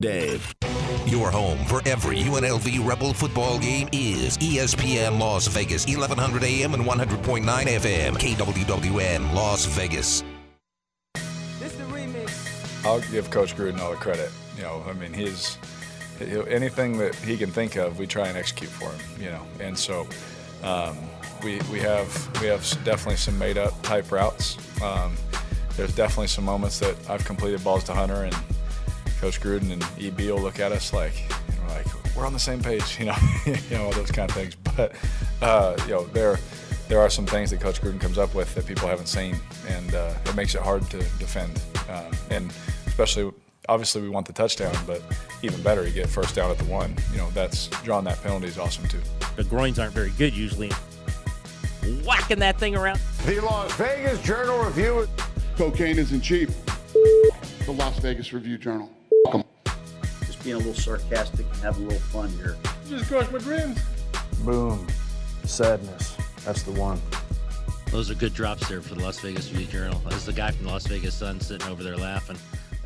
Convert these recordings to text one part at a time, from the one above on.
Dave. Your home for every UNLV Rebel football game is ESPN Las Vegas, 1100 AM and 100.9 FM, KWWN Las Vegas. This the remix. I'll give Coach Gruden all the credit. You know, I mean, his anything that he can think of, we try and execute for him. You know, and so um, we we have we have definitely some made up type routes. Um, there's definitely some moments that I've completed balls to Hunter and Coach Gruden and EB will look at us like and we're like we're on the same page. You know, you know all those kind of things. But uh, you know there. There are some things that Coach Gruden comes up with that people haven't seen, and uh, it makes it hard to defend. Um, and especially, obviously, we want the touchdown, but even better, you get first down at the one. You know, that's drawing that penalty is awesome too. The groins aren't very good usually. Whacking that thing around. The Las Vegas Journal Review. Cocaine isn't cheap. The Las Vegas Review Journal. Just being a little sarcastic and having a little fun here. Just crushed my dreams. Boom. Sadness. That's the one. Those are good drops there for the Las Vegas Review Journal. There's the guy from the Las Vegas Sun sitting over there laughing.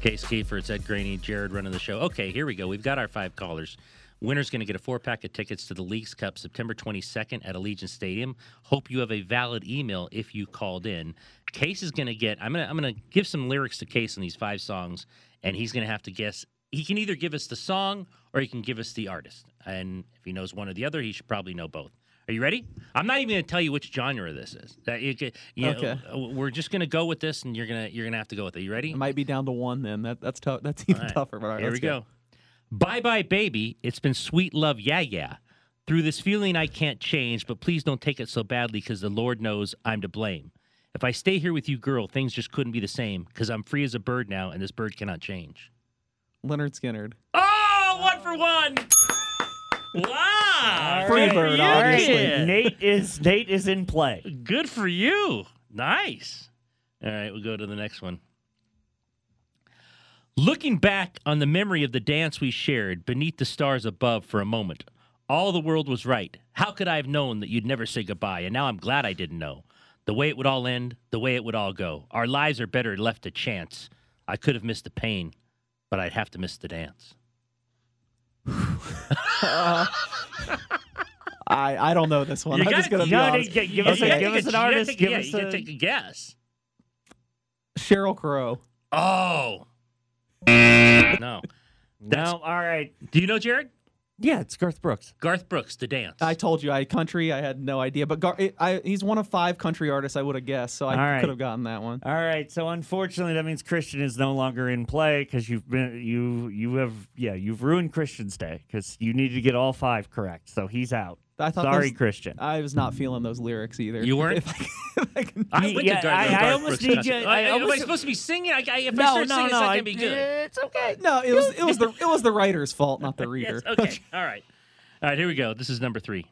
Case Keefer, it's Ed Graney, Jared running the show. Okay, here we go. We've got our five callers. Winner's going to get a four pack of tickets to the Leagues Cup September 22nd at Allegiant Stadium. Hope you have a valid email if you called in. Case is going to get. I'm going to. I'm going to give some lyrics to Case on these five songs, and he's going to have to guess. He can either give us the song or he can give us the artist. And if he knows one or the other, he should probably know both. Are you ready? I'm not even going to tell you which genre this is. That you, could- you Okay. uh, we're just going to go with this, and you're gonna you're gonna have to go with it. You ready? It might be down to one then. That that's tough. That's even right. tougher. But all right, Here we go. Bye bye, baby. It's been sweet love, yeah, yeah. Through this feeling I can't change, but please don't take it so badly because the Lord knows I'm to blame. If I stay here with you, girl, things just couldn't be the same because I'm free as a bird now and this bird cannot change. Lynyrd Skynyrd. Oh, one for one. Wow. Free Good for bird, you, obviously. kid. Nate is Nate is in play. Good for you. Nice. All right, we'll go to the next one. Looking back on the memory of the dance we shared beneath the stars above for a moment, all the world was right. How could I have known that you'd never say goodbye? And now I'm glad I didn't know. The way it would all end, the way it would all go. Our lives are better left to chance. I could have missed the pain, but I'd have to miss the dance. Uh, I I don't know this one. You I'm gotta- gonna be gotta honest. gi- give us You a- give us an you gotta artist, take- give yeah, us you gotta a- take a guess. Sheryl Crow. Oh. No. No, all right. Do you know Jared? Yeah, it's Garth Brooks. Garth Brooks, The Dance. I told you I country. I had no idea, but Gar- it, I, he's one of five country artists I would have guessed, so I All right. could have gotten that one. All right. So unfortunately, that means Christian is no longer in play because you've been you you have yeah you've ruined Christian's day because you needed to get all five correct. So he's out. I thought Sorry, those- Christian. I was not feeling those lyrics either. You weren't? If I, if I can- I You- went yeah, to Garth, I- I almost Brooks need you- I Am I supposed to be singing? I, I, if No, I start no, singing, it's no, not going to be good. It's okay. no, it was it was the it was the writer's fault, not the reader. Yes, okay. All right. All right, here we go. This is number three.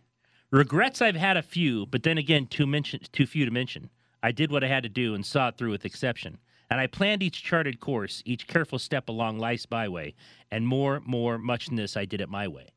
Regrets I've had a few, but then again, too, mention, too few to mention. I did what I had to do and saw it through with exception. And I planned each charted course, each careful step along life's byway. And more, more, much in this, I did it my way.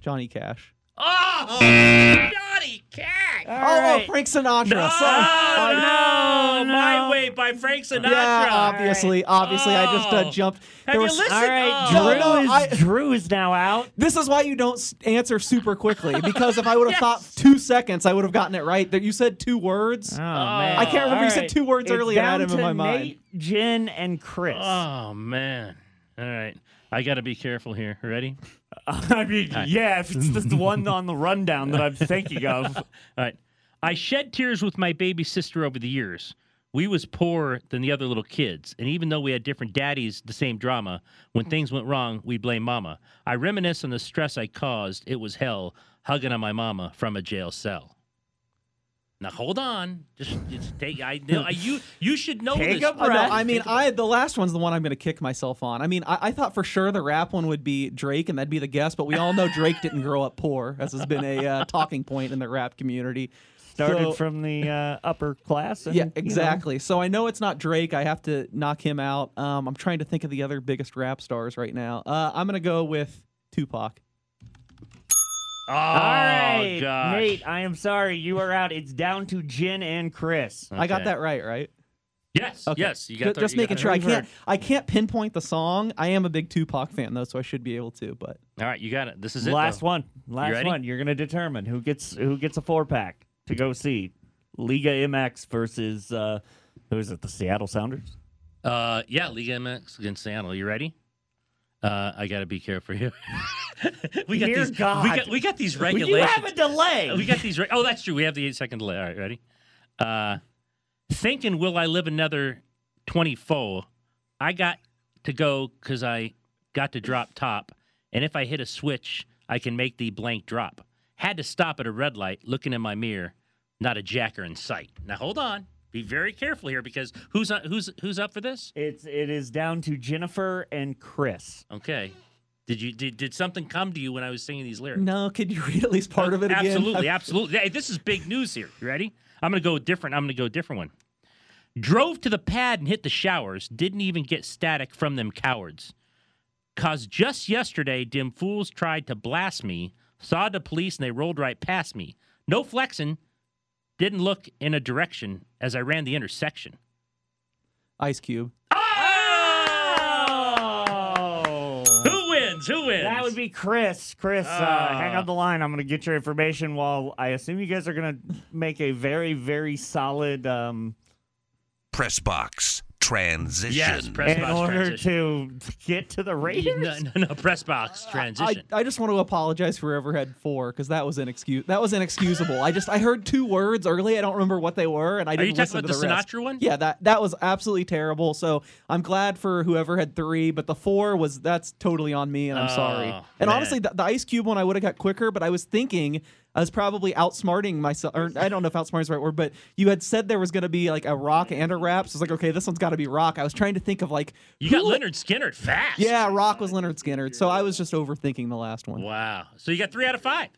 Johnny Cash. Oh, Johnny Cash! oh, oh, Frank Sinatra. No, Sorry. no, no. My Way by Frank Sinatra. Yeah, obviously, obviously, I just uh, Oh. jumped. Have There you was- listened? All right, Oh. Drew No, no, is I- Drew is now out. This is why you don't answer super quickly because if I would have Yes. thought two seconds, I would have gotten it right. That you said two words. Oh, man. I can't remember. All You said two words It's earlier and I had down him in to my mind. Nate, Jen, and Chris. Oh, man. All right. I got to be careful here. Ready? I mean, yeah, if it's the one on the rundown that I'm thinking of. All right. I shed tears with my baby sister over the years. We was poorer than the other little kids, and even though we had different daddies, the same drama. When things went wrong, we blame mama. I reminisce on the stress I caused. It was hell, hugging on my mama from a jail cell. Now hold on, just, just take. I know I, you. You should know Take this. a Uh, no. I mean, I the last one's the one I'm going to kick myself on. I mean, I, I thought for sure the rap one would be Drake, and that'd be the guess. But we all know Drake didn't grow up poor, as has been a uh, talking point in the rap community. Started So- from the uh, upper class. And, yeah, you know, exactly. So I know it's not Drake. I have to knock him out. Um, I'm trying to think of the other biggest rap stars right now. Uh, I'm going to go with Tupac. Oh, All right, gosh. Nate, I am sorry. You are out. It's down to Jen and Chris. I got that right, right? Yes, Okay. yes. You got the, just you making it. sure. I can't. I can't pinpoint the song. I am a big Tupac fan though, so I should be able to. But All right, you got it. This is it. Last though. one. Last ready? one. You're gonna determine who gets who gets a four pack to go see Liga MX versus uh, who is it? The Seattle Sounders. Uh, yeah, Liga MX against Seattle. You ready? Uh, I got to be careful here. we got Dear these. We got we got these regulations. You have a delay. we got these. Re- oh, that's true. We have the eight second delay. All right, ready? Uh, thinking, will I live another twenty four? I got to go because I got to drop top, and if I hit a switch, I can make the blank drop. Had to stop at a red light, looking in my mirror, not a jacker in sight. Now hold on, be very careful here because who's uh, who's who's up for this? It's it is down to Jennifer and Chris. Okay. Did you did, did something come to you when I was singing these lyrics? no, could you read at least part of it again? Absolutely, absolutely. Hey, this is big news here. You ready? I'm gonna go different. I'm gonna go a different one. Drove to the pad and hit the showers. Didn't even get static from them cowards. Cause just yesterday, dim fools tried to blast me. Saw the police and they rolled right past me. No flexing. Didn't look in a direction as I ran the intersection. Ice Cube. Oh. Who wins? Who wins? That would be Chris. Chris, uh, Ah. hang on the line. I'm going to get your information while I assume you guys are going to make a very, very solid. Um, Press box transition. yes. Press in box order transition. to get to the Raiders. No, no, no. Press box I, transition. I just want to apologize for whoever had four because that was inexcuse that was inexcusable. I just I heard two words early. I don't remember what they were, and I Are didn't you talking listen about to the the, rest. Sinatra one? Yeah, that that was absolutely terrible. So I'm glad for whoever had three, but the four was that's totally on me, and I'm oh, sorry. Oh, And man. honestly, the, the Ice Cube one I would have got quicker, but I was thinking I was probably outsmarting myself, or I don't know if outsmarting is the right word, but you had said there was going to be like a rock and a rap, so I was like, okay, this one's got to be rock. I was trying to think of like You got Lynyrd Skynyrd fast. Yeah, rock was Lynyrd Skynyrd, so I was just overthinking the last one. Wow. So you got three out of five.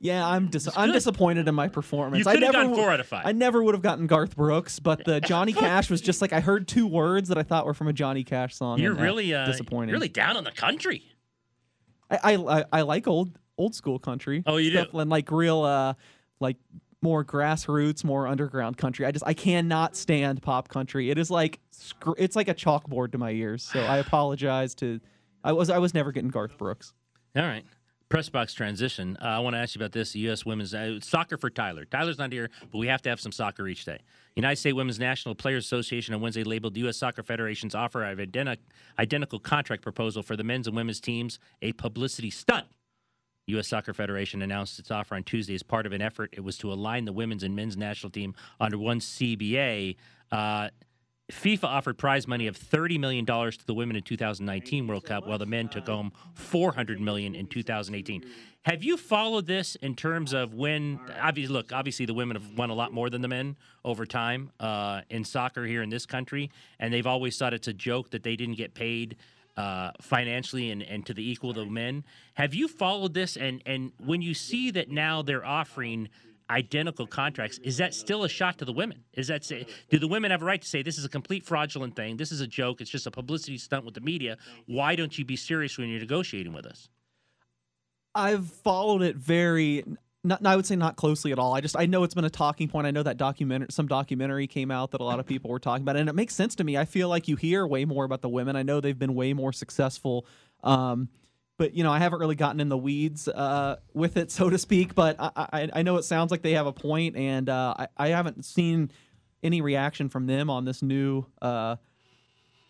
Yeah, I'm dis- I'm disappointed in my performance. You I could have never gone four out of five. I never would have gotten Garth Brooks, but the Johnny Cash was just like I heard two words that I thought were from a Johnny Cash song. You're really uh, disappointing. Really down on the country. I, I I I like old old school country. Oh, you do? And like real uh like more grassroots, more underground country. I just I cannot stand pop country. It is like it's like a chalkboard to my ears. So I apologize to. I was I was never getting Garth Brooks. All right. Press box transition. Uh, I want to ask you about this. The U.S. women's uh, soccer for Tyler. Tyler's not here, but we have to have some soccer each day. United States Women's National Players Association on Wednesday labeled the U.S. Soccer Federation's offer of identi- identical contract proposal for the men's and women's teams a publicity stunt. U.S. Soccer Federation announced its offer on Tuesday as part of an effort. It was to align the women's and men's national team under one CBA. Uh, FIFA offered prize money of $30 million to the women in 2019 World Cup, while the men took home 400 million in 2018. Have you followed this in terms of when? Obviously, look, obviously the women have won a lot more than the men over time uh, in soccer here in this country, and they've always thought it's a joke that they didn't get paid uh, financially and, and to the equal of the men. Have you followed this? And and when you see that now they're offering identical contracts, is that still a shot to the women? Is that say, do the women have a right to say this is a complete fraudulent thing? This is a joke. It's just a publicity stunt with the media. Why don't you be serious when you're negotiating with us? I've followed it very. Not, I would say not closely at all. I just I know it's been a talking point. I know that documentary, some documentary came out that a lot of people were talking about, and it makes sense to me. I feel like you hear way more about the women. I know they've been way more successful, um, but you know I haven't really gotten in the weeds uh, with it, so to speak. But I, I, I know it sounds like they have a point, and uh, I, I haven't seen any reaction from them on this new uh,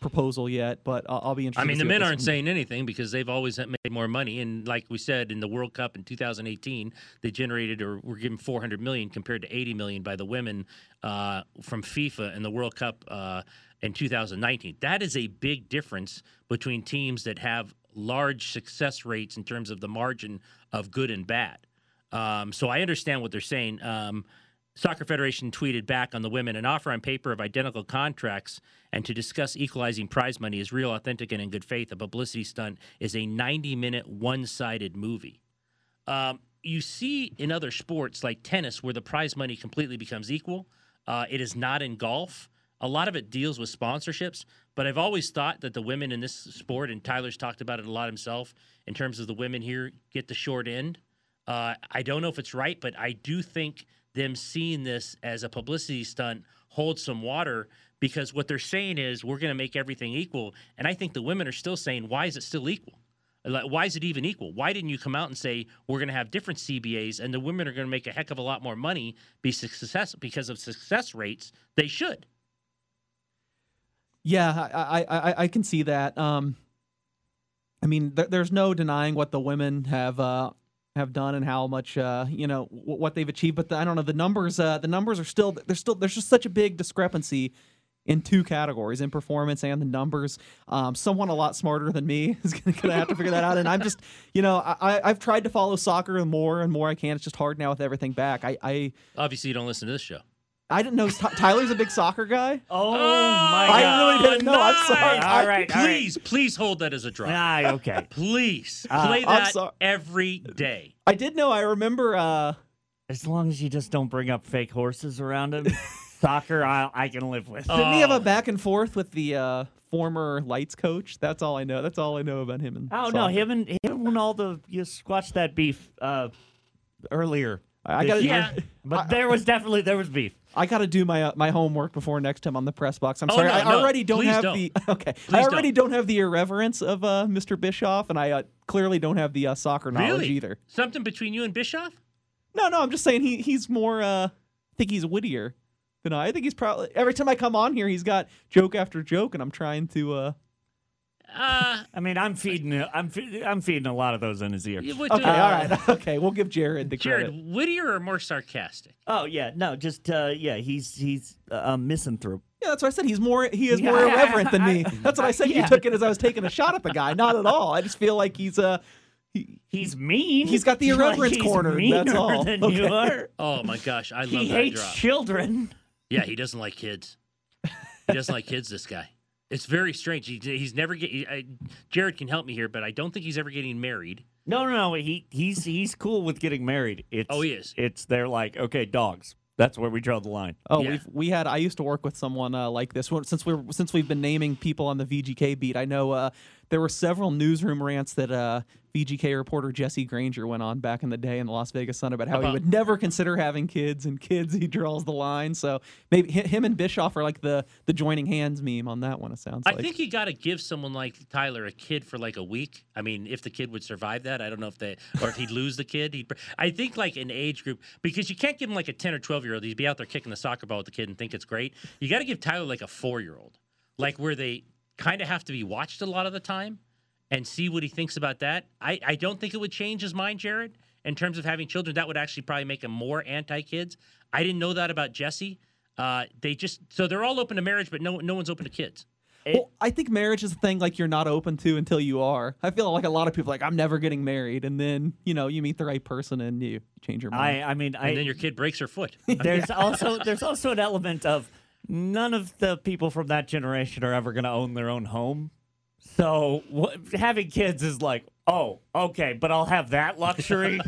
proposal yet. But I'll, be interested. I mean, the men aren't saying anything because they've always made more money. And like we said in the World Cup in 2018, they generated or were given 400 million compared to 80 million by the women uh, from FIFA in the World Cup uh, in 2019. That is a big difference between teams that have large success rates in terms of the margin of good and bad. Um, so I understand what they're saying. Um, Soccer Federation tweeted back on the women an offer on paper of identical contracts and to discuss equalizing prize money is real, authentic, and in good faith. A publicity stunt is a 90 minute one sided movie. Um, you see in other sports like tennis where the prize money completely becomes equal. Uh, it is not in golf. A lot of it deals with sponsorships, but I've always thought that the women in this sport, and Tyler's talked about it a lot himself, in terms of the women here get the short end. Uh, I don't know if it's right, but I do think them seeing this as a publicity stunt holds some water because what they're saying is we're going to make everything equal, and I think the women are still saying why is it still equal? Like, why is it even equal? Why didn't you come out and say we're going to have different CBAs and the women are going to make a heck of a lot more money be success because of success rates? They should. Yeah, I I, I, I can see that. Um, I mean, th- there's no denying what the women have uh, have done and how much uh, you know w- what they've achieved. But the, I don't know the numbers. Uh, the numbers are still there's still there's just such a big discrepancy in two categories in performance and the numbers. Um, someone a lot smarter than me is going to have to figure that out. And I'm just, you know, I, I've tried to follow soccer more and more I can. It's just hard now with everything back. I, I Obviously, you don't listen to this show. I didn't know Ty- Tyler's a big soccer guy. Oh, my God. I really didn't know. I'm sorry. All I- right, all right. Please, please hold that as a drop. Ah, okay. Please Uh, play I'm that sorry. every day. I did know. I remember. Uh, As long as you just don't bring up fake horses around him, soccer I, I can live with. Didn't he have Oh. a back and forth with the uh, former lights coach? That's all I know. That's all I know about him. And Oh no, him and him and all the you squashed that beef uh, earlier. I gotta- year. Yeah. but there was definitely there was beef. I got to do my uh, my homework before next time on the press box. I'm Oh, sorry. no, I no. already don't have don't. the okay. Please I already don't. have the irreverence of uh, Mr. Bischoff, and I uh, clearly don't have the uh, soccer knowledge Really? either. Something between you and Bischoff? No, no. I'm just saying he he's more. Uh, I think he's wittier than I. I think he's probably every time I come on here, he's got joke after joke, and I'm trying to. Uh, I mean, I'm feeding I'm fe- I'm feeding a lot of those in his ear. okay, do- all right. Okay, we'll give Jared the Jared, credit. Whittier or more sarcastic? Oh yeah, no, just uh, yeah, he's he's uh, um, misanthrope. Yeah, that's what I said. He's more he is Yeah, more I- irreverent than me. I- That's what I said. You took it as I was taking a shot at the guy. Not at all. I just feel like he's uh he, He's mean. He's got the Like, irreverence he's cornered, meaner that's all. Than you Okay. are. Oh my gosh, I love He that hates drop. children. Yeah, he doesn't like kids. He doesn't like kids. This guy. It's very strange. He, he's never get. he- I, Jared can help me here, but I don't think he's ever getting married. No, no, no. He he's he's cool with getting married. It's Oh, he is. It's they're like okay, dogs. That's where we draw the line. Oh, Yeah. we've we had. I used to work with someone uh, like this. Since we're since we've been naming people on the VGK beat, I know uh, there were several newsroom rants that uh, VGK reporter Jesse Granger went on back in the day in the Las Vegas Sun about how he would never consider having kids, and kids he draws the line. So maybe him and Bischoff are like the the joining hands meme on that one. It sounds I like. think you got to give someone like Tyler a kid for like a week. I mean, if the kid would survive that, I don't know if they or if he'd lose the kid. He'd, I think like an age group because you can't give him like a ten or twelve year old. He'd be out there kicking the soccer ball with the kid and think it's great. You got to give Tyler like a four year old, like where they kind of have to be watched a lot of the time and see what he thinks about that. I, I don't think it would change his mind, Jared, in terms of having children. That would actually probably make him more anti kids. I didn't know that about Jesse. Uh, they just so they're all open to marriage, but no no one's open to kids. Well, I think marriage is a thing like you're not open to until you are. I feel like a lot of people are like I'm never getting married, and then you know you meet the right person and you change your mind. I I mean I and then your kid breaks her foot. there's also there's also an element of none of the people from that generation are ever going to own their own home. So wh- having kids is like, oh, okay, but I'll have that luxury.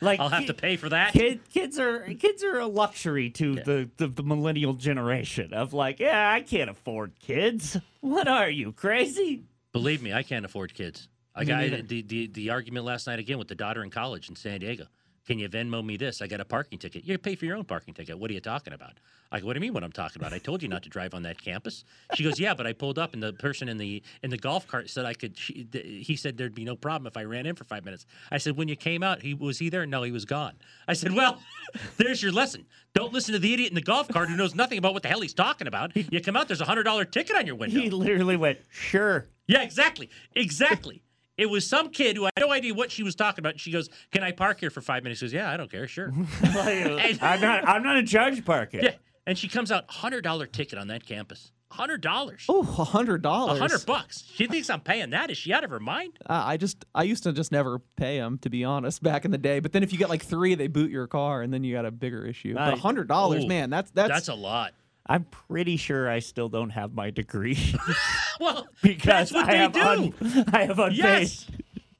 like I'll have ki- to pay for that. Kid, kids are kids are a luxury to the, the the millennial generation of like, yeah, I can't afford kids. What are you crazy? Believe me, I can't afford kids. I got the, the the argument last night again with the daughter in college in San Diego. Can you Venmo me this? I got a parking ticket. You pay for your own parking ticket. What are you talking about? I go, what do you mean what I'm talking about? I told you not to drive on that campus. She goes, yeah, but I pulled up and the person in the in the golf cart said I could. She, th- he said there'd be no problem if I ran in for five minutes. I said, when you came out, he was he there? No, he was gone. I said, well, there's your lesson. Don't listen to the idiot in the golf cart who knows nothing about what the hell he's talking about. You come out, there's a hundred dollar ticket on your window. He literally went, sure. Yeah, exactly. Exactly. It was some kid who had no idea what she was talking about. She goes, Can I park here for five minutes? She goes, Yeah, I don't care. Sure. Like, I'm not I'm not in charge of parking. yeah. And she comes out, $100 ticket on that campus. $100. oh, a hundred A dollars. hundred bucks. She thinks I'm paying that. Is she out of her mind? Uh, I just I used to just never pay them to be honest back in the day. But then if you get like three, they boot your car, and then you got a bigger issue. But a hundred dollars, man, that's that's, That's a lot. I'm pretty sure I still don't have my degree Well, because that's what I they have do. un- I have unpaid Yes.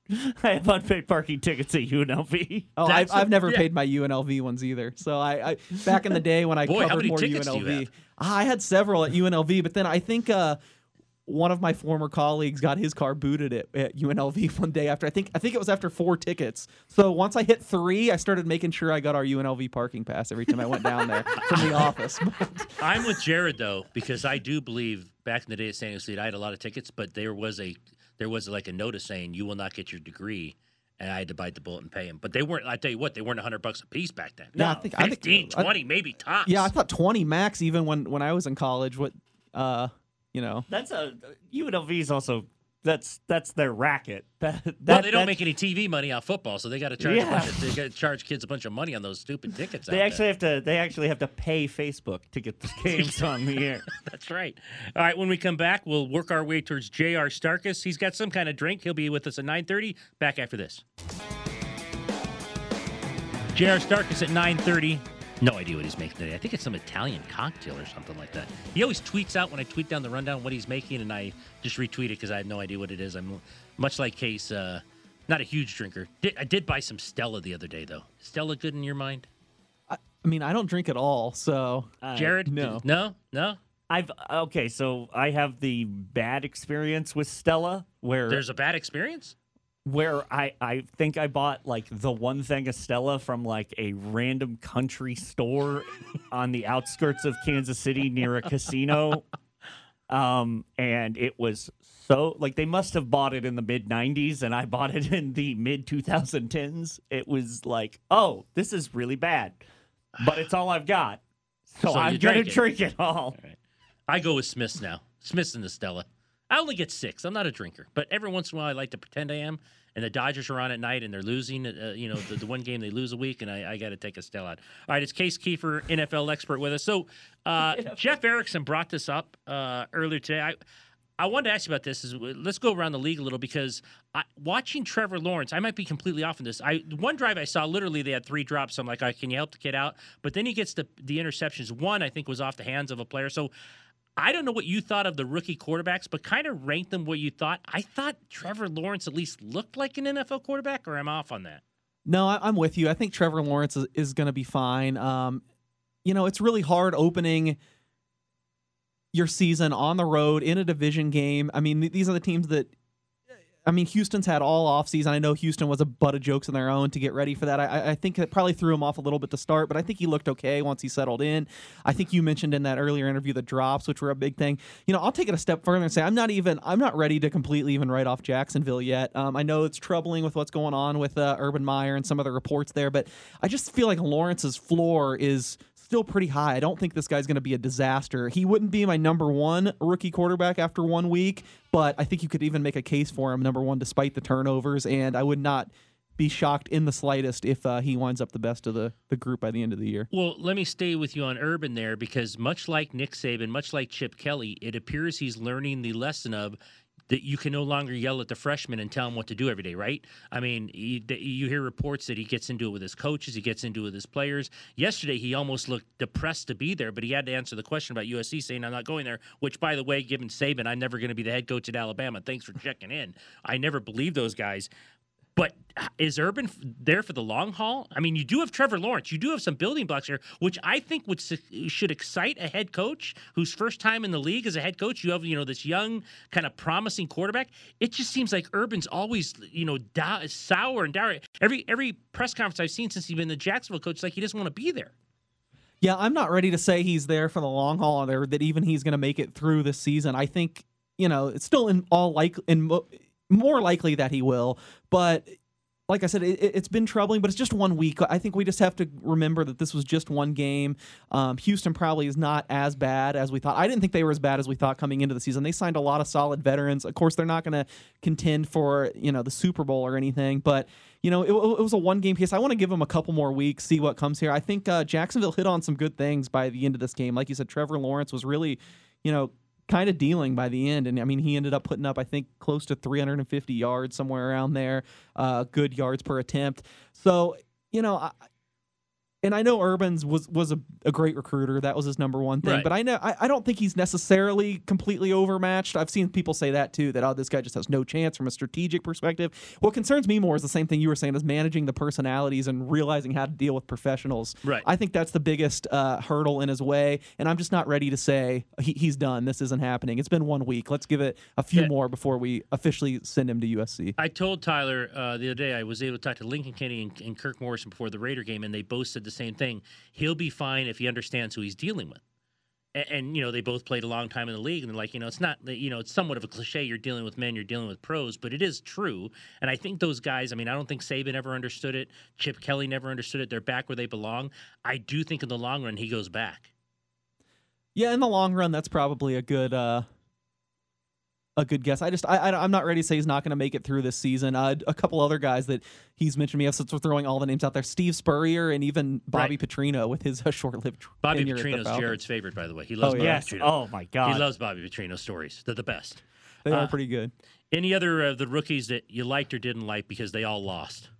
I have unpaid parking tickets at UNLV. Oh, I've, That's a- I've never yeah. paid my UNLV ones either. So I, I back in the day when I Boy, how covered many more tickets do you UNLV, have? I had several at UNLV. But then I think uh, one of my former colleagues got his car booted at, at UNLV one day after I think I think it was after four tickets. So once I hit three, I started making sure I got our UNLV parking pass every time I went down there from the office. I'm with Jared though because I do believe back in the day at San Diego State I had a lot of tickets, but there was a there was like a notice saying you will not get your degree. And I had to bite the bullet and pay them. But they weren't, I tell you what, they weren't 100 bucks a piece back then. Yeah, I think- I think- 15, I- maybe tops. yeah, I thought twenty max even when when I was in college. What uh, you know, That's a UNLV is also that's that's their racket. That, that well, they don't make any TV money off football, so they got to charge. A Yeah. bunch of, they got to charge kids a bunch of money on those stupid tickets. They out actually have to. They actually have to pay Facebook to get the games on the air. That's right. All right, when we come back, we'll work our way towards J.R. Starkus. He's got some kind of drink. He'll be with us at 9.30. Back after this. J.R. Starkus at 9.30. No idea what he's making today. I think it's some Italian cocktail or something like that. He always tweets out when I tweet down the rundown what he's making, and I just retweet it because I have no idea what it is. I'm much like Case, uh, not a huge drinker. Did, I did buy some Stella the other day, though. Stella good in your mind? I, I mean, I don't drink at all, so Jared? no. No? No? I've okay, so I have the bad experience with Stella where There's a bad experience? Where I I think I bought like the one thing Estella from like a random country store on the outskirts of Kansas City near a casino. Um and it was so like they must have bought it in the mid 90s and I bought it in the mid 2010s. It was like, "Oh, this is really bad." But it's all I've got. So, So I'm going to drink it all. I go with Smith's now. Smith's and the Stella. I only get six. I'm not a drinker, but every once in a while I like to pretend I am. And the Dodgers are on at night and they're losing. Uh, you know, the, the one game they lose a week, and I, I got to take a Stella out. All right, it's Case Keefer, NFL expert, with us. So uh, Jeff Erickson brought this up uh, earlier today. I I wanted to ask you about this. Is let's go around the league a little because I, watching Trevor Lawrence, I might be completely off on this. I one drive I saw literally they had three drops. I'm like, "All right, can you help the kid out? But then he gets the the interceptions. One I think was off the hands of a player. So I don't know what you thought of the rookie quarterbacks, but kind of rank them what you thought. I thought Trevor Lawrence at least looked like an NFL quarterback, or I'm off on that? No, I, I'm with you. I think Trevor Lawrence is, is going to be fine. Um, you know, it's really hard opening your season on the road in a division game. I mean, th- these are the teams that. I mean, Houston's had all offseason. I know Houston was a butt of jokes on their own to get ready for that. I, I think it probably threw him off a little bit to start, but I think he looked okay once he settled in. I think you mentioned in that earlier interview the drops, which were a big thing. You know, I'll take it a step further and say I'm not even I'm not ready to completely even write off Jacksonville yet. Um, I know it's troubling with what's going on with uh, Urban Meyer and some of the reports there, but I just feel like Lawrence's floor is still pretty high. I don't think this guy's going to be a disaster. He wouldn't be my number one rookie quarterback after one week, but I think you could even make a case for him number one despite the turnovers. And I would not be shocked in the slightest if uh, he winds up the best of the, the group by the end of the year. Well, let me stay with you on Urban there because much like Nick Saban, much like Chip Kelly, it appears he's learning the lesson of that you can no longer yell at the freshmen and tell them what to do every day, right? I mean, you, you hear reports that he gets into it with his coaches, he gets into it with his players. Yesterday, he almost looked depressed to be there, but he had to answer the question about USC, saying, I'm not going there, which, by the way, given Saban, I'm never going to be the head coach at Alabama. Thanks for checking in. I never believe those guys. But is Urban there for the long haul? I mean, you do have Trevor Lawrence. You do have some building blocks here, which I think would should excite a head coach whose first time in the league as a head coach. You have you know this young kind of promising quarterback. It just seems like Urban's always you know sour and dour. Every every press conference I've seen since he's been the Jacksonville coach, like he doesn't want to be there. Yeah, I'm not ready to say he's there for the long haul or that even he's going to make it through this season. I think, you know, it's still in all like in mo- more likely that he will, but like I said, it, it's been troubling, but it's just one week. I think we just have to remember that this was just one game. Um, Houston probably is not as bad as we thought. I didn't think they were as bad as we thought coming into the season. They signed a lot of solid veterans. Of course, they're not going to contend for you know the Super Bowl or anything, but you know it, it was a one game case. I want to give them a couple more weeks, see what comes here. I think uh, Jacksonville hit on some good things by the end of this game. Like you said, Trevor Lawrence was really, you know, kind of dealing by the end. And I mean, he ended up putting up, I think, close to 350 yards, somewhere around there, uh, good yards per attempt. So, you know, I, and I know Urban's was was a, a great recruiter. That was his number one thing. Right. But I know I, I don't think he's necessarily completely overmatched. I've seen people say that too. That oh, this guy just has no chance from a strategic perspective. What concerns me more is the same thing you were saying: is managing the personalities and realizing how to deal with professionals. Right. I think that's the biggest uh, hurdle in his way, and I'm just not ready to say he, he's done. This isn't happening. It's been one week. Let's give it a few Yeah. more before we officially send him to USC. I told Tyler uh, the other day I was able to talk to Lincoln Kennedy and, and Kirk Morrison before the Raider game, and they both said the same thing. He'll be fine if he understands who he's dealing with. And, and you know, they both played a long time in the league, and they're like, you know, it's not, you know, it's somewhat of a cliche. You're dealing with men, you're dealing with pros, but it is true. And I think those guys. I mean, I don't think Saban ever understood it. Chip Kelly never understood it. They're back where they belong. I do think in the long run he goes back. Yeah, in the long run, that's probably a good uh, a good guess. I just I, I am not ready to say he's not going to make it through this season. Uh, a couple other guys that he's mentioned me. Since we're throwing all the names out there, Steve Spurrier and even Bobby Right. Petrino with his uh, short-lived Bobby Petrino's Jared's favorite, by the way. He loves Oh, Bobby. Yes. Petrino. Oh my God. He loves Bobby Petrino stories. They're the best. They are Uh, pretty good. Any other of the rookies that you liked or didn't like because they all lost?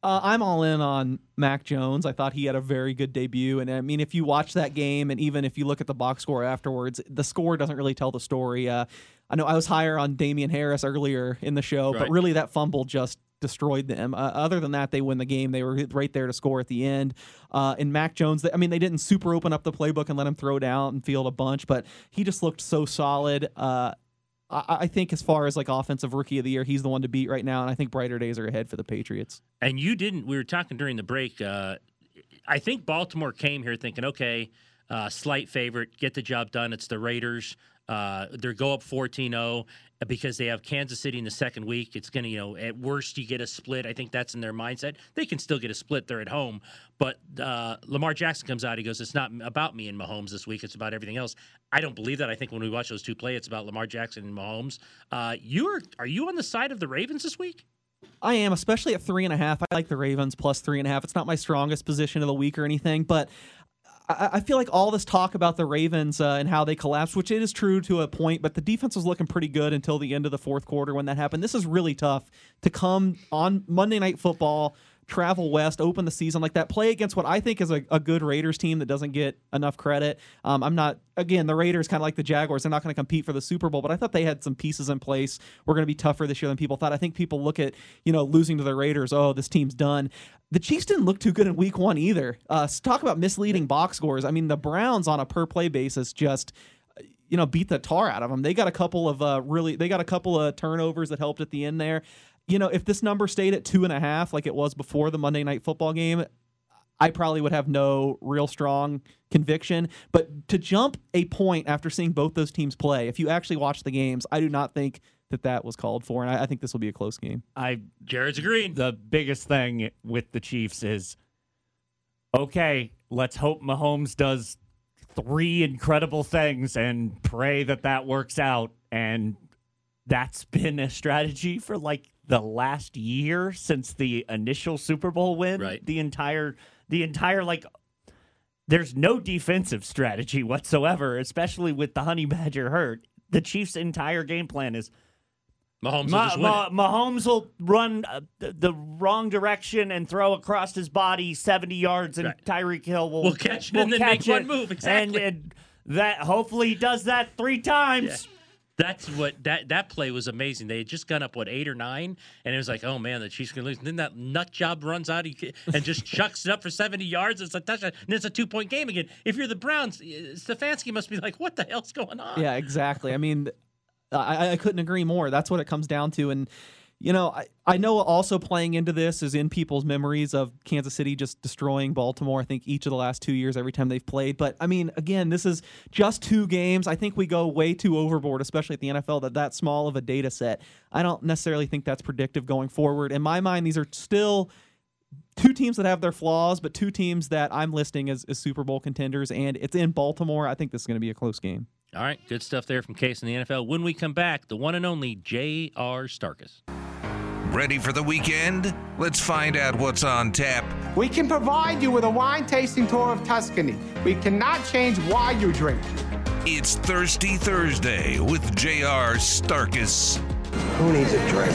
Uh, I'm all in on Mac Jones. I thought he had a very good debut, and I mean, if you watch that game, and even if you look at the box score afterwards, the score doesn't really tell the story. Uh, I know I was higher on Damien Harris earlier in the show, Right. but really that fumble just destroyed them. Uh, other than that, they win the game. They were right there to score at the end. Uh, and Mac Jones, I mean, they didn't super open up the playbook and let him throw down and field a bunch, but he just looked so solid. Uh, I, I think as far as like offensive rookie of the year, he's the one to beat right now, and I think brighter days are ahead for the Patriots. And you didn't. We were talking during the break. Uh, I think Baltimore came here thinking, okay, uh, slight favorite, get the job done. It's the Raiders. Uh, they go up 14 0 because they have Kansas City in the second week. It's going to, you know, at worst, you get a split. I think that's in their mindset. They can still get a split. They're at home. But uh, Lamar Jackson comes out. He goes, It's not about me and Mahomes this week. It's about everything else. I don't believe that. I think when we watch those two play, it's about Lamar Jackson and Mahomes. Uh, you are, are you on the side of the Ravens this week? I am, especially at three and a half. I like the Ravens plus three and a half. It's not my strongest position of the week or anything, but I, I feel like all this talk about the Ravens uh, and how they collapsed, which it is true to a point, but the defense was looking pretty good until the end of the fourth quarter when that happened. This is really tough to come on Monday Night Football. Travel west, open the season like that. Play against what I think is a, a good Raiders team that doesn't get enough credit. Um, I'm not again the Raiders kind of like the Jaguars. They're not going to compete for the Super Bowl, but I thought they had some pieces in place. We're going to be tougher this year than people thought. I think people look at you know losing to the Raiders. Oh, this team's done. The Chiefs didn't look too good in Week One either. Uh, talk about misleading box scores. I mean, the Browns on a per play basis just you know beat the tar out of them. They got a couple of uh, really they got a couple of turnovers that helped at the end there. You know, if this number stayed at two and a half like it was before the Monday Night Football game, I probably would have no real strong conviction. But to jump a point after seeing both those teams play, if you actually watch the games, I do not think that that was called for, and I, I think this will be a close game. I Jared's agreeing. the biggest thing with the Chiefs is okay, let's hope Mahomes does three incredible things and pray that that works out. And that's been a strategy for like the last year since the initial Super Bowl win. Right. The entire, the entire like, there's no defensive strategy whatsoever, especially with the Honey Badger hurt. The Chiefs' entire game plan is Mahomes will Ma- win Ma- it. Mahomes will run uh, the, the wrong direction and throw across his body 70 yards, and Right. Tyreek Hill will, Will catch it will and then catch make one move. Exactly. And, and that hopefully he does that three times. That's what that that play was amazing. They had just gone up what eight or nine, and it was like, oh man, the Chiefs can lose. And then that nut job runs out and just chucks it up for seventy yards. It's a touchdown, and it's a two point game again. If you're the Browns, Stefanski must be like, what the hell's going on? Yeah, exactly. I mean, I, I couldn't agree more. That's what it comes down to. And, you know, I, I know also playing into this is in people's memories of Kansas City just destroying Baltimore, I think each of the last two years, every time they've played. But, I mean, again, this is just two games. I think we go way too overboard, especially at the NFL, that that small of a data set. I don't necessarily think that's predictive going forward. In my mind, these are still two teams that have their flaws, but two teams that I'm listing as, as Super Bowl contenders, and it's in Baltimore. I think this is going to be a close game. All right, good stuff there from Case in the NFL. When we come back, the one and only J.R. Starkus. Ready for the weekend? Let's find out what's on tap. We can provide you with a wine tasting tour of Tuscany. We cannot change why you drink. It's Thirsty Thursday with J.R. Starkus. Who needs a drink?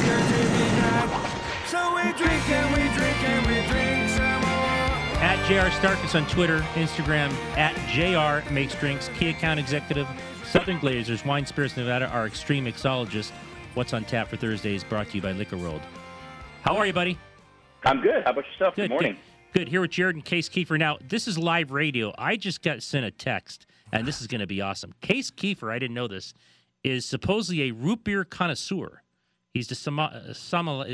So we drink and we drink and we drink some more. At J.R. Starkus on Twitter, Instagram, at JR Makes Drinks, key account executive, Southern Glazers, Wine Spirits Nevada, our extreme mixologist. What's on tap for Thursday is brought to you by Liquor World. How are you, buddy? I'm good. How about yourself? Good, Good morning. Good. good. Here with Jared and Case Keefer. Now, this is live radio. I just got sent a text, and this is going to be awesome. Case Keefer, I didn't know this, is supposedly a root beer connoisseur. He's the sommelier.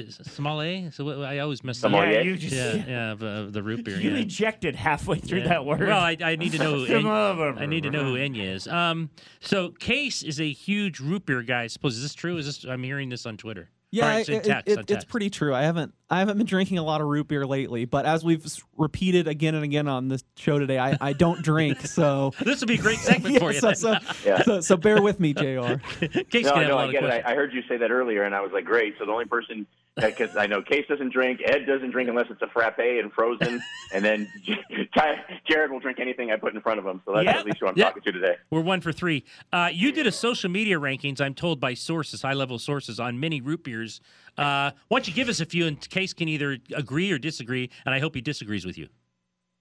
Sommelier? So I always mess that up. Yeah, you just- yeah, yeah, of, of the root beer. You yeah. ejected halfway through Yeah. that word. Well, I, I need to know who Enya, I need to know who Enya is. Um, so Case is a huge root beer guy. I suppose is this true? Is this? I'm hearing this on Twitter. Yeah, Or it's it- text, it- on it's pretty true. I haven't I haven't been drinking a lot of root beer lately, but as we've repeated again and again on this show today, I, I don't drink. So this would be a great segment Yeah, for you. So, then. so, so, so bear with me, Jr. Case no, can have a no, I of get it. I, I heard you say that earlier, and I was like, great. So the only person, because I know Case doesn't drink, Ed doesn't drink unless it's a frappe and frozen, and then Jared will drink anything I put in front of him. So that's Yeah. at least who I'm Yeah. talking to today. We're one for three. Uh, you did a social media rankings, I'm told by sources, high level sources, on many root beers. Uh, why don't you give us a few, and Case can either agree or disagree, and I hope he disagrees with you.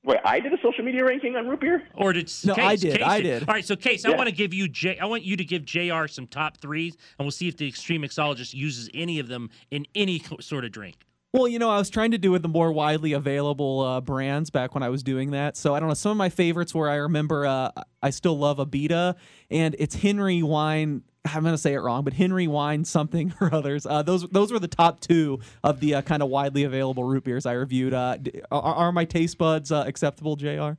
Wait, I did a social media ranking on root beer? Or did No, Case, I did, Case I did. All right, so Case, I want to give you J. I want you to give Jr. some top threes, and we'll see if the extreme mixologist uses any of them in any sort of drink. Well, you know, I was trying to do with the more widely available uh, brands back when I was doing that. So I don't know. Some of my favorites were I remember uh, I still love Abita, and it's Henry Wine. I'm going to say it wrong, but Henry Wine something or others. Uh, those those were the top two of the uh, kind of widely available root beers I reviewed. Uh, are, are my taste buds uh, acceptable, Jr? Uh,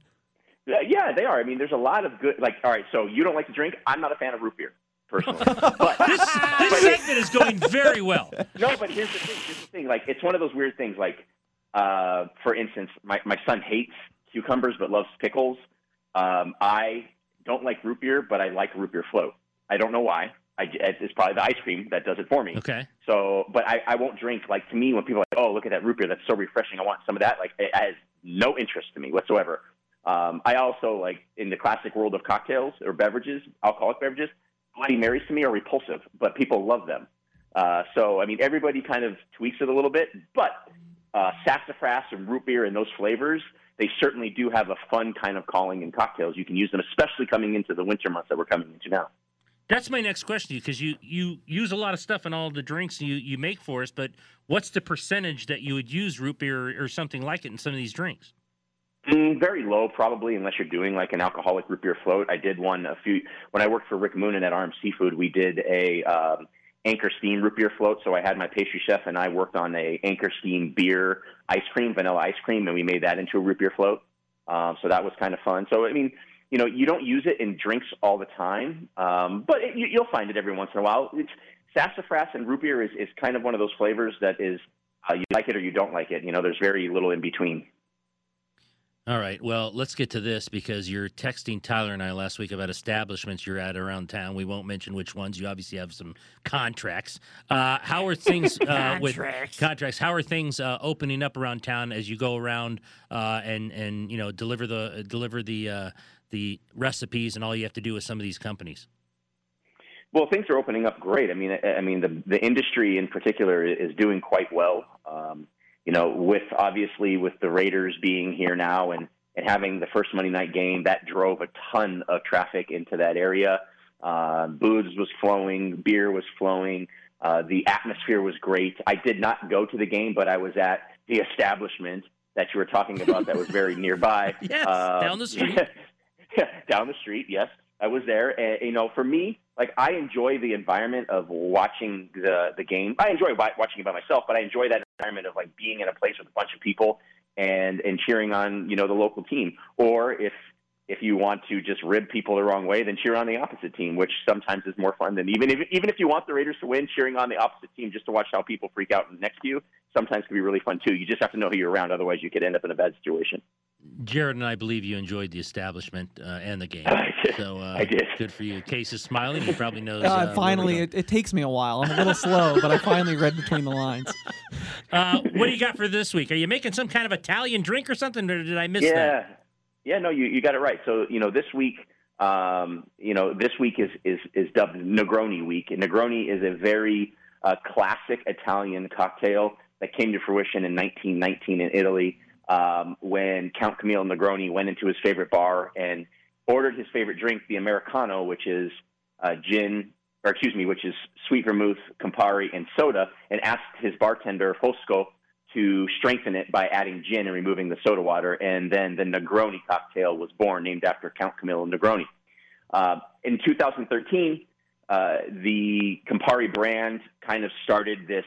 Yeah, they are. I mean, there's a lot of good. Like, all right, so you don't like to drink. I'm not a fan of root beer personally. but This, this segment is going very well. no, but here's the thing. Here's the thing. Like, it's one of those weird things. Like, uh, for instance, my my son hates cucumbers but loves pickles. Um, I don't like root beer, but I like root beer float. I don't know why. I, it's probably the ice cream that does it for me. Okay. So, but I, I won't drink. Like to me, when people are like, "Oh, look at that root beer, that's so refreshing," I want some of that. Like it has no interest to me whatsoever. Um, I also like in the classic world of cocktails or beverages, alcoholic beverages. Bloody Marys to me are repulsive, but people love them. Uh, so, I mean, everybody kind of tweaks it a little bit, but uh, sassafras and root beer and those flavors, they certainly do have a fun kind of calling in cocktails. You can use them, especially coming into the winter months that we're coming into now. That's my next question to you because you, you use a lot of stuff in all the drinks you, you make for us, but what's the percentage that you would use root beer or, or something like it in some of these drinks? Mm, very low, probably, unless you're doing like an alcoholic root beer float. I did one a few when I worked for Rick Moonen at RM Seafood. We did a um, Anchor Steam root beer float. So I had my pastry chef and I worked on a Anchor Steam beer ice cream, vanilla ice cream, and we made that into a root beer float. Um, so that was kind of fun. So I mean, you know, you don't use it in drinks all the time, um, but it, you, you'll find it every once in a while. It's sassafras and root beer is, is kind of one of those flavors that is uh, you like it or you don't like it. You know, there's very little in between. All right. Well, let's get to this because you're texting Tyler and I last week about establishments you're at around town. We won't mention which ones. You obviously have some contracts. Uh, how are things uh, with Contracts. contracts? How are things uh, opening up around town as you go around uh, and and you know deliver the deliver the uh, the recipes and all you have to do with some of these companies? Well, things are opening up great. I mean, I, I mean, the the industry in particular is doing quite well. Um, you know, with obviously with the Raiders being here now and and having the first Monday night game, that drove a ton of traffic into that area. Uh, booze was flowing, beer was flowing. Uh, the atmosphere was great. I did not go to the game, but I was at the establishment that you were talking about that was very nearby. Yes, Uh, down the street. down the street. Yes, I was there. And, you know, for me, like I enjoy the environment of watching the the game. I enjoy watching it by myself, but I enjoy that environment of like being in a place with a bunch of people and and cheering on you know the local team. Or if if you want to just rib people the wrong way, then cheer on the opposite team, which sometimes is more fun than even if even if you want the Raiders to win, cheering on the opposite team just to watch how people freak out next to you sometimes can be really fun too. You just have to know who you're around, otherwise you could end up in a bad situation. Jared and I believe you enjoyed the establishment uh, and the game. I did. So uh, I did. Good for you. Case is smiling. He probably knows. Uh, uh, finally, it, it takes me a while. I'm a little slow, but I finally read between the lines. Uh, what do you got for this week? Are you making some kind of Italian drink or something, or did I miss yeah. that? Yeah, no, you, you got it right. So, you know, this week, um, you know, this week is, is, is dubbed Negroni week. And Negroni is a very uh, classic Italian cocktail that came to fruition in 1919 in Italy. Um, when Count Camille Negroni went into his favorite bar and ordered his favorite drink, the Americano, which is uh, gin, or excuse me, which is sweet vermouth, Campari, and soda, and asked his bartender, Fosco, to strengthen it by adding gin and removing the soda water. And then the Negroni cocktail was born, named after Count Camillo Negroni. Uh, in 2013, uh, the Campari brand kind of started this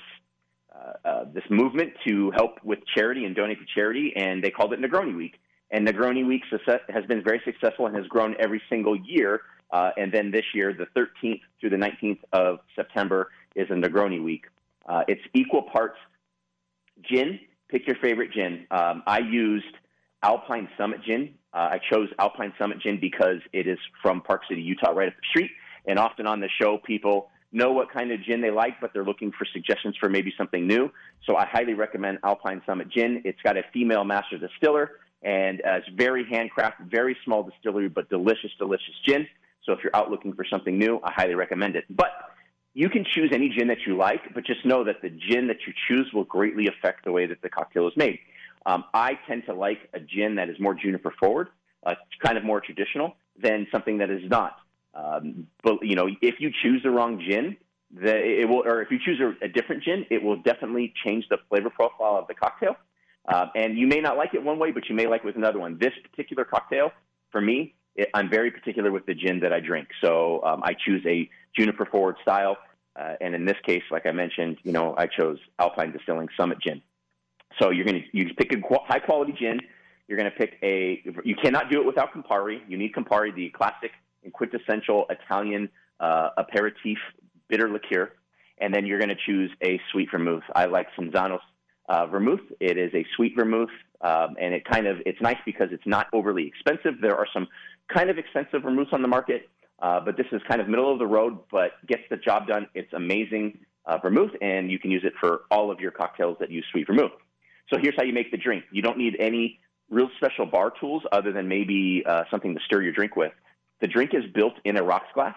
this movement to help with charity and donate to charity, and they called it Negroni Week. And Negroni Week has been very successful and has grown every single year. Uh, and then this year, the 13th through the 19th of September is a Negroni Week. Uh, it's equal parts gin. Pick your favorite gin. Um, I used Alpine Summit Gin. Uh, I chose Alpine Summit Gin because it is from Park City, Utah, right up the street. And often on the show, people know what kind of gin they like, but they're looking for suggestions for maybe something new. So I highly recommend Alpine Summit Gin. It's got a female master distiller, and uh, it's very handcrafted, very small distillery, but delicious, delicious gin. So if you're out looking for something new, I highly recommend it. But you can choose any gin that you like, but just know that the gin that you choose will greatly affect the way that the cocktail is made. Um, I tend to like a gin that is more juniper forward, uh, kind of more traditional, than something that is not. Um, but you know, if you choose the wrong gin, the, it will, or if you choose a, a, different gin, it will definitely change the flavor profile of the cocktail. Uh, and you may not like it one way, but you may like it with another one. This particular cocktail, for me, it, I'm very particular with the gin that I drink. So um, I choose a juniper forward style. Uh, and in this case, like I mentioned, you know, I chose Alpine Distilling Summit Gin. So you're going to you pick a high quality gin. You're going to pick a. You cannot do it without Campari. You need Campari, the classic and quintessential Italian uh, aperitif bitter liqueur, and then you're going to choose a sweet vermouth. I like Cinzano's uh, vermouth. It is a sweet vermouth, um, and it kind of it's nice because it's not overly expensive. There are some kind of expensive vermouths on the market, uh, but this is kind of middle of the road, but gets the job done. It's amazing uh, vermouth, and you can use it for all of your cocktails that use sweet vermouth. So here's how you make the drink. You don't need any real special bar tools other than maybe uh, something to stir your drink with. The drink is built in a rocks glass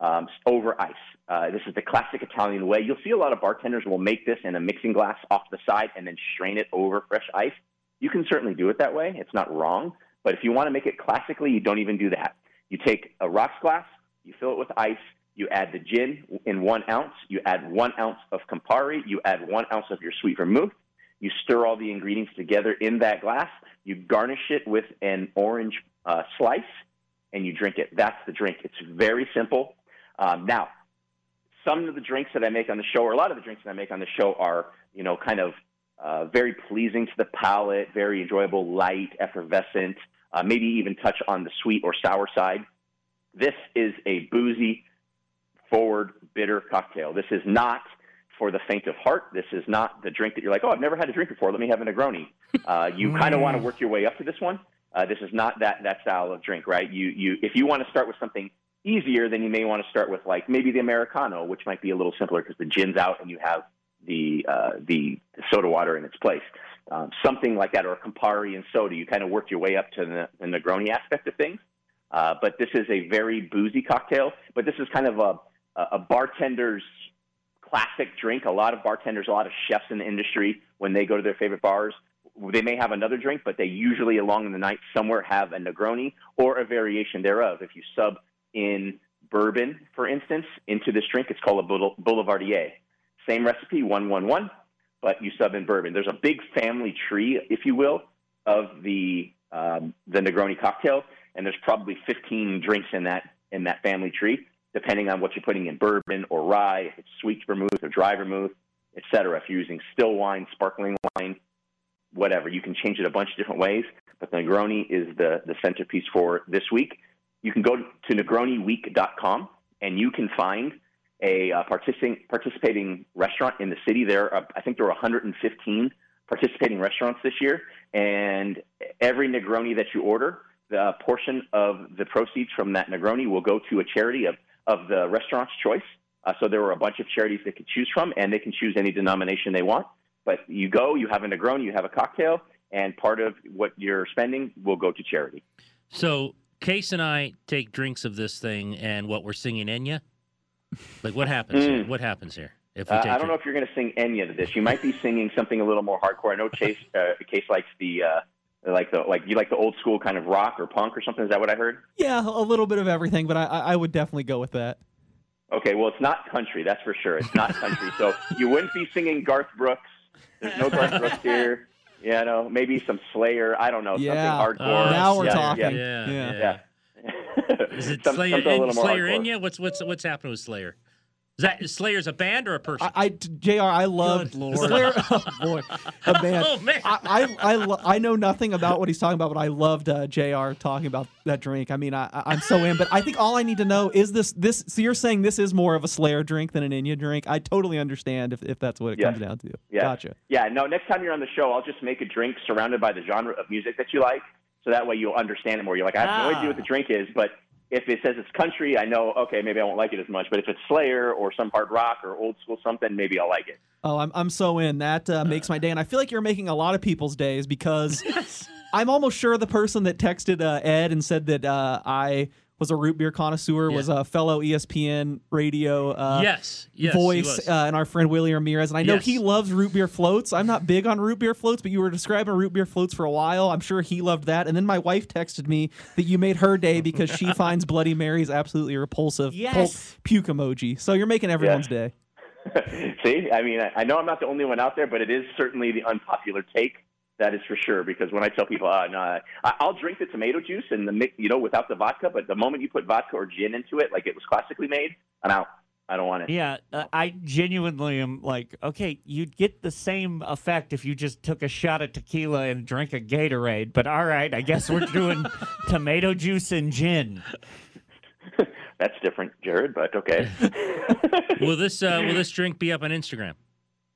um, over ice. Uh, this is the classic Italian way. You'll see a lot of bartenders will make this in a mixing glass off the side and then strain it over fresh ice. You can certainly do it that way. It's not wrong. But if you want to make it classically, you don't even do that. You take a rocks glass, you fill it with ice, you add the gin in one ounce, you add one ounce of Campari, you add one ounce of your sweet vermouth, you stir all the ingredients together in that glass, you garnish it with an orange uh, slice, and you drink it. That's the drink. It's very simple. Um, now, some of the drinks that I make on the show, or a lot of the drinks that I make on the show, are you know kind of uh, very pleasing to the palate, very enjoyable, light, effervescent, uh, maybe even touch on the sweet or sour side. This is a boozy, forward, bitter cocktail. This is not for the faint of heart. This is not the drink that you're like, oh, I've never had a drink before. Let me have a Negroni. Uh, you kind of want to work your way up to this one. Uh, this is not that that style of drink, right? You you if you want to start with something easier, then you may want to start with like maybe the Americano, which might be a little simpler because the gin's out and you have the uh, the soda water in its place. Um, something like that, or a Campari and soda. You kind of work your way up to the, the Negroni aspect of things. Uh, but this is a very boozy cocktail. But this is kind of a a bartender's classic drink. A lot of bartenders, a lot of chefs in the industry, when they go to their favorite bars, they may have another drink, but they usually along in the night somewhere have a Negroni or a variation thereof. If you sub in bourbon, for instance, into this drink, it's called a Boulevardier. Same recipe, one one one, but you sub in bourbon. There's a big family tree, if you will, of the um, the Negroni cocktail, and there's probably 15 drinks in that in that family tree, depending on what you're putting in bourbon or rye, if it's sweet vermouth or dry vermouth, etc. If you're using still wine, sparkling wine, whatever. You can change it a bunch of different ways, but the Negroni is the, the centerpiece for this week. You can go to negroniweek.com and you can find a uh, participating, participating restaurant in the city. There, I think there are 115 participating restaurants this year, and every Negroni that you order, the portion of the proceeds from that Negroni will go to a charity of, of the restaurant's choice. Uh, so there are a bunch of charities they can choose from, and they can choose any denomination they want. But you go, you have a Negroni, you have a cocktail, and part of what you're spending will go to charity. So Case and I take drinks of this thing, and what we're singing Enya. Like what happens? here? Mm. What happens here? If uh, I don't know if you're going to sing Enya to this. You might be singing something a little more hardcore. I know Chase uh, Case likes the uh, Like the like you like the old school kind of rock or punk or something. Is that what I heard? Yeah, a little bit of everything, but I, I I would definitely go with that. Okay, well, it's not country, that's for sure. It's not country. so you wouldn't be singing Garth Brooks. There's no Garth Brooks here. Yeah, no, maybe some Slayer. I don't know, Yeah. something hardcore. Oh, now we're yeah, talking. Yeah, Yeah, yeah. Is it Some- Slayer, a in, more Slayer hardcore. in you? What's what's what's happening with Slayer? Is that is Slayer's a band or a person? I, I Jr. I love Good Lord. Slayer. Oh boy, a man. Oh, man. I I, I, lo- I know nothing about what he's talking about, but I loved uh, Jr. talking about that drink. I mean, I I- I'm so in, but I think all I need to know is this this. So you're saying this is more of a Slayer drink than an Enya drink? I totally understand if, if that's what it Yes. comes down to. Yeah. Gotcha. Yeah, no, next time you're on the show, I'll just make a drink surrounded by the genre of music that you like. So that way you'll understand it more. You're like, I have no Ah. idea what the drink is, but if it says it's country, I know, okay, maybe I won't like it as much. But if it's Slayer or some hard rock or old school something, maybe I'll like it. Oh, I'm I'm so in. That uh, makes my day, and I feel like you're making a lot of people's days because I'm almost sure the person that texted uh, Ed and said that uh, I was a root beer connoisseur was a fellow ESPN radio uh, Yes, yes, voice uh, and our friend Willie Ramirez. And I know Yes. he loves root beer floats. I'm not big on root beer floats, but you were describing root beer floats for a while. I'm sure he loved that. And then my wife texted me that you made her day because she finds Bloody Marys absolutely repulsive. Yes. Pulp puke emoji. So you're making everyone's day. See, I mean, I, I know I'm not the only one out there, but it is certainly the unpopular take. That is for sure. Because when I tell people, uh, no, I, I'll drink the tomato juice and the mix, you know, without the vodka. But the moment you put vodka or gin into it, like it was classically made, I'm out. I don't want it. Yeah, uh, I genuinely am like, okay, you'd get the same effect if you just took a shot of tequila and drank a Gatorade. But all right, I guess we're doing tomato juice and gin. That's different, Jared. But okay. will this uh, will this drink be up on Instagram?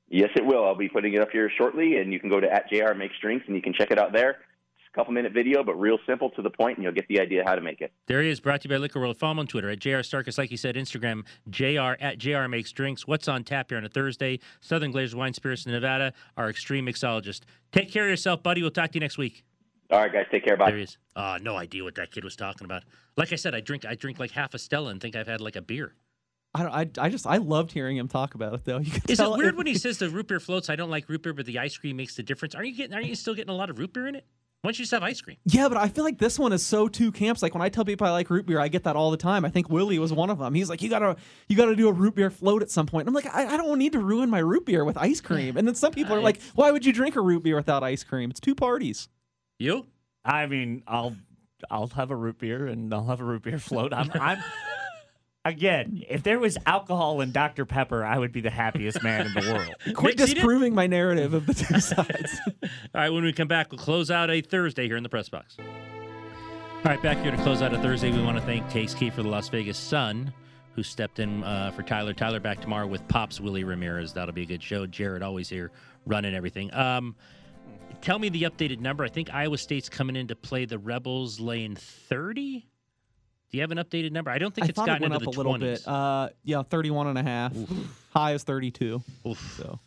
Yes, it will. I'll be putting it up here shortly, and you can go to at JR Makes Drinks and you can check it out there. It's a couple minute video, but real simple to the point, and you'll get the idea how to make it. There he is, brought to you by Liquor World. Follow him on Twitter at JR Starkus, like you said, Instagram, JR at JR Makes Drinks. What's on tap here on a Thursday? Southern Glazers Wine Spirits in Nevada, our extreme mixologist. Take care of yourself, buddy. We'll talk to you next week. All right, guys, take care. Bye. There he is. Oh, no idea what that kid was talking about. Like I said, I drink I drink like half a Stella and think I've had like a beer. I don't. I, I just I loved hearing him talk about it though. You can Is it tell weird when he says the root beer floats? I don't like root beer, but the ice cream makes the difference. Aren't you getting? Aren't you still getting a lot of root beer in it? Why don't you just have ice cream? Yeah, but I feel like this one is so two camps. Like when I tell people I like root beer, I get that all the time. I think Willie was one of them. He's like, you gotta, you gotta do a root beer float at some point. I'm like, I, I don't need to ruin my root beer with ice cream. And then some people are like, why would you drink a root beer without ice cream? It's two parties. You? I mean, I'll I'll have a root beer and I'll have a root beer float. I'm I'm again, if there was alcohol in Dr. Pepper, I would be the happiest man in the world. Quit Mixing it? disproving my narrative of the two sides. All right, when we come back, we'll close out a Thursday here in the press box. All right, back here to close out a Thursday, we want to thank Case Keefer the Las Vegas Sun, who stepped in uh, for Tyler. Tyler back tomorrow with Pops Willie Ramirez. That'll be a good show. Jared always here running everything. Um, tell me the updated number. I think Iowa State's coming in to play the Rebels, laying 30. Do you have an updated number? I don't think I it's gotten it went into up the a little 20s. bit. Uh, yeah, 31 and a half. High is 32. So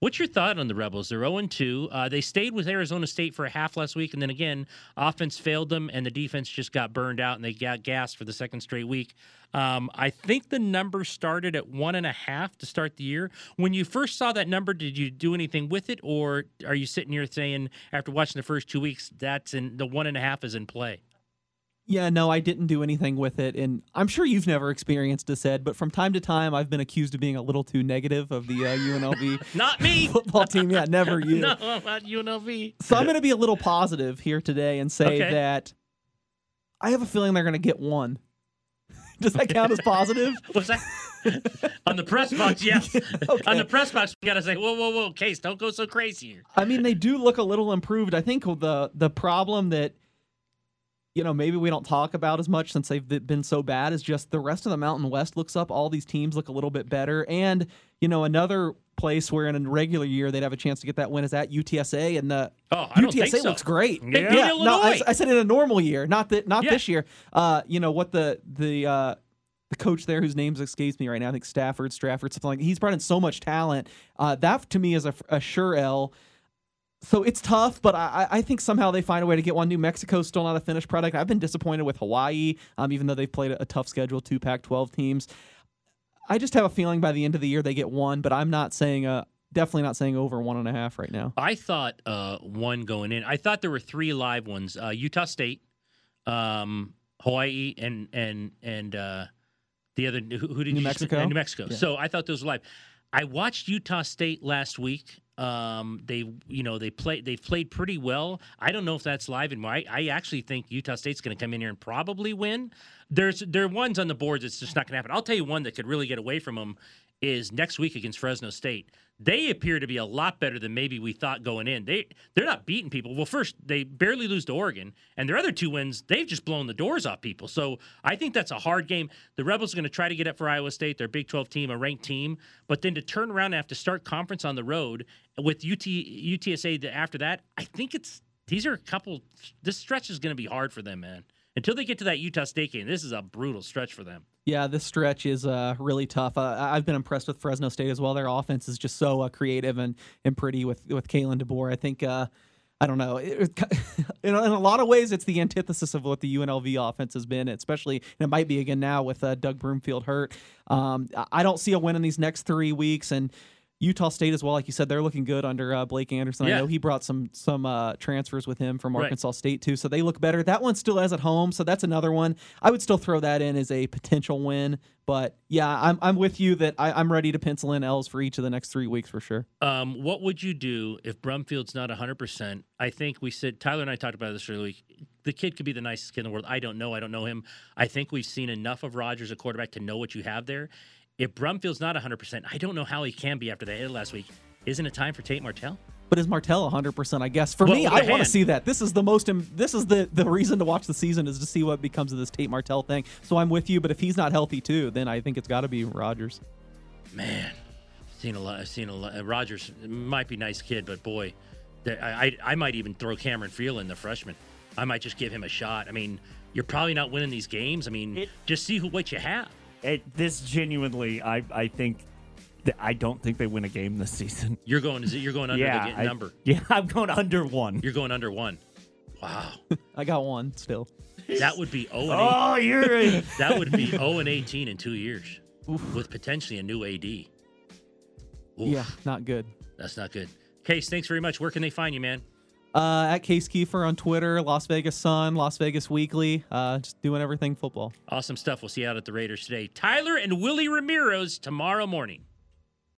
What's your thought on the Rebels? They're 0 2. Uh, they stayed with Arizona State for a half last week, and then again, offense failed them, and the defense just got burned out, and they got gassed for the second straight week. Um, I think the number started at one and a half to start the year. When you first saw that number, did you do anything with it, or are you sitting here saying after watching the first two weeks that's in the one and a half is in play? Yeah, no, I didn't do anything with it, and I'm sure you've never experienced this, Ed. But from time to time, I've been accused of being a little too negative of the uh, UNLV Not me. football team. Yeah, never you. no, not UNLV. So I'm going to be a little positive here today and say Okay. that I have a feeling they're going to get one. Does that count as positive? What's that? On the press box, yes. On the press box, we got to say, whoa, whoa, whoa, Case, don't go so crazy here. I mean, they do look a little improved. I think the the problem that you know maybe we don't talk about as much since they've been so bad is just the rest of the Mountain West looks up. All these teams look a little bit better, and you know another place where in a regular year they'd have a chance to get that win is at UTSA, and the Oh, I don't UTSA so. looks great. Beat yeah, no, I, I said in a normal year, not that not Yeah. this year. Uh, you know what the the uh, the coach there whose names escapes me right now. I think Stafford, Stratford, something like. He's brought in so much talent. Uh, that to me is a, a sure L. So it's tough, but I, I think somehow they find a way to get one. New Mexico's still not a finished product. I've been disappointed with Hawaii, um, even though they've played a, a tough schedule, two Pac-12 teams. I just have a feeling by the end of the year they get one, but I'm not saying a definitely not saying over one and a half right now. I thought uh, one going in. I thought there were three live ones: uh, Utah State, um, Hawaii, and and and uh, the other who, who did New you? Mexico? Uh, New Mexico. Yeah. So I thought those were live. I watched Utah State last week. Um, they, you know, they played. they've played pretty well. I don't know if that's live anymore. I, I actually think Utah State's going to come in here and probably win. There's there are ones on the boards that's just not going to happen. I'll tell you one that could really get away from them is next week against Fresno State. They appear to be a lot better than maybe we thought going in. They they're not beating people. Well, first they barely lose to Oregon, and their other two wins they've just blown the doors off people. So I think that's a hard game. The Rebels are going to try to get up for Iowa State. They're Big 12 team, a ranked team, but then to turn around and have to start conference on the road with UT UTSA after that, I think it's these are a couple. This stretch is going to be hard for them, man. Until they get to that Utah State game, this is a brutal stretch for them. Yeah, this stretch is uh, really tough. Uh, I've been impressed with Fresno State as well. Their offense is just so uh, creative and, and pretty with with Kalen DeBoer. I think uh, I don't know. It, in, a- lot of ways, it's the antithesis of what the UNLV offense has been. Especially, and it might be again now with uh, Doug Brumfield hurt. Um, I don't see a win in these next three weeks, and Utah State as well. Like you said, they're looking good under uh, Blake Anderson. Yeah. I know he brought some some uh, transfers with him from Right. Arkansas State too, so they look better. That one still has at home, so that's another one. I would still throw that in as a potential win. But yeah, I'm I'm with you that I, I'm ready to pencil in L's for each of the next three weeks for sure. Um, what would you do if Brumfield's not 100%? I think we said, Tyler and I talked about this earlier week. The kid could be the nicest kid in the world. I don't know. I don't know him. I think we've seen enough of Rogers, a quarterback, to know what you have there. If Brumfield's not 100%, I don't know how he can be after that hit last week. Isn't it time for Tate Martell? But is Martell 100%? I guess for Well, me, I want to see that. This is the most. Im- This is the the reason to watch the season is to see what becomes of this Tate Martell thing. So I'm with you. But if he's not healthy too, then I think it's got to be Rogers. Man, I've seen a lot. I've seen a lot. uh, Rogers might be nice kid, but boy, there- I, I I might even throw Cameron Friel in the freshman. I might just give him a shot. I mean, you're probably not winning these games. I mean, just see who what you have. It, this genuinely, I I think, that I don't think they win a game this season. You're going. You're going under yeah, the I- number. Yeah, I'm going under one. You're going under one. Wow, I got one still. that would be 0 and Oh, you're a- that would be 0 and 18 in two years, with potentially a new AD. Oof, Yeah, not good. that's not good. Case, thanks very much. Where can they find you, man? Uh, at Case Keefer on Twitter, Las Vegas Sun, Las Vegas Weekly, uh, just doing everything football. Awesome stuff. We'll see you out at the Raiders today. Tyler and Willie Ramirez tomorrow morning.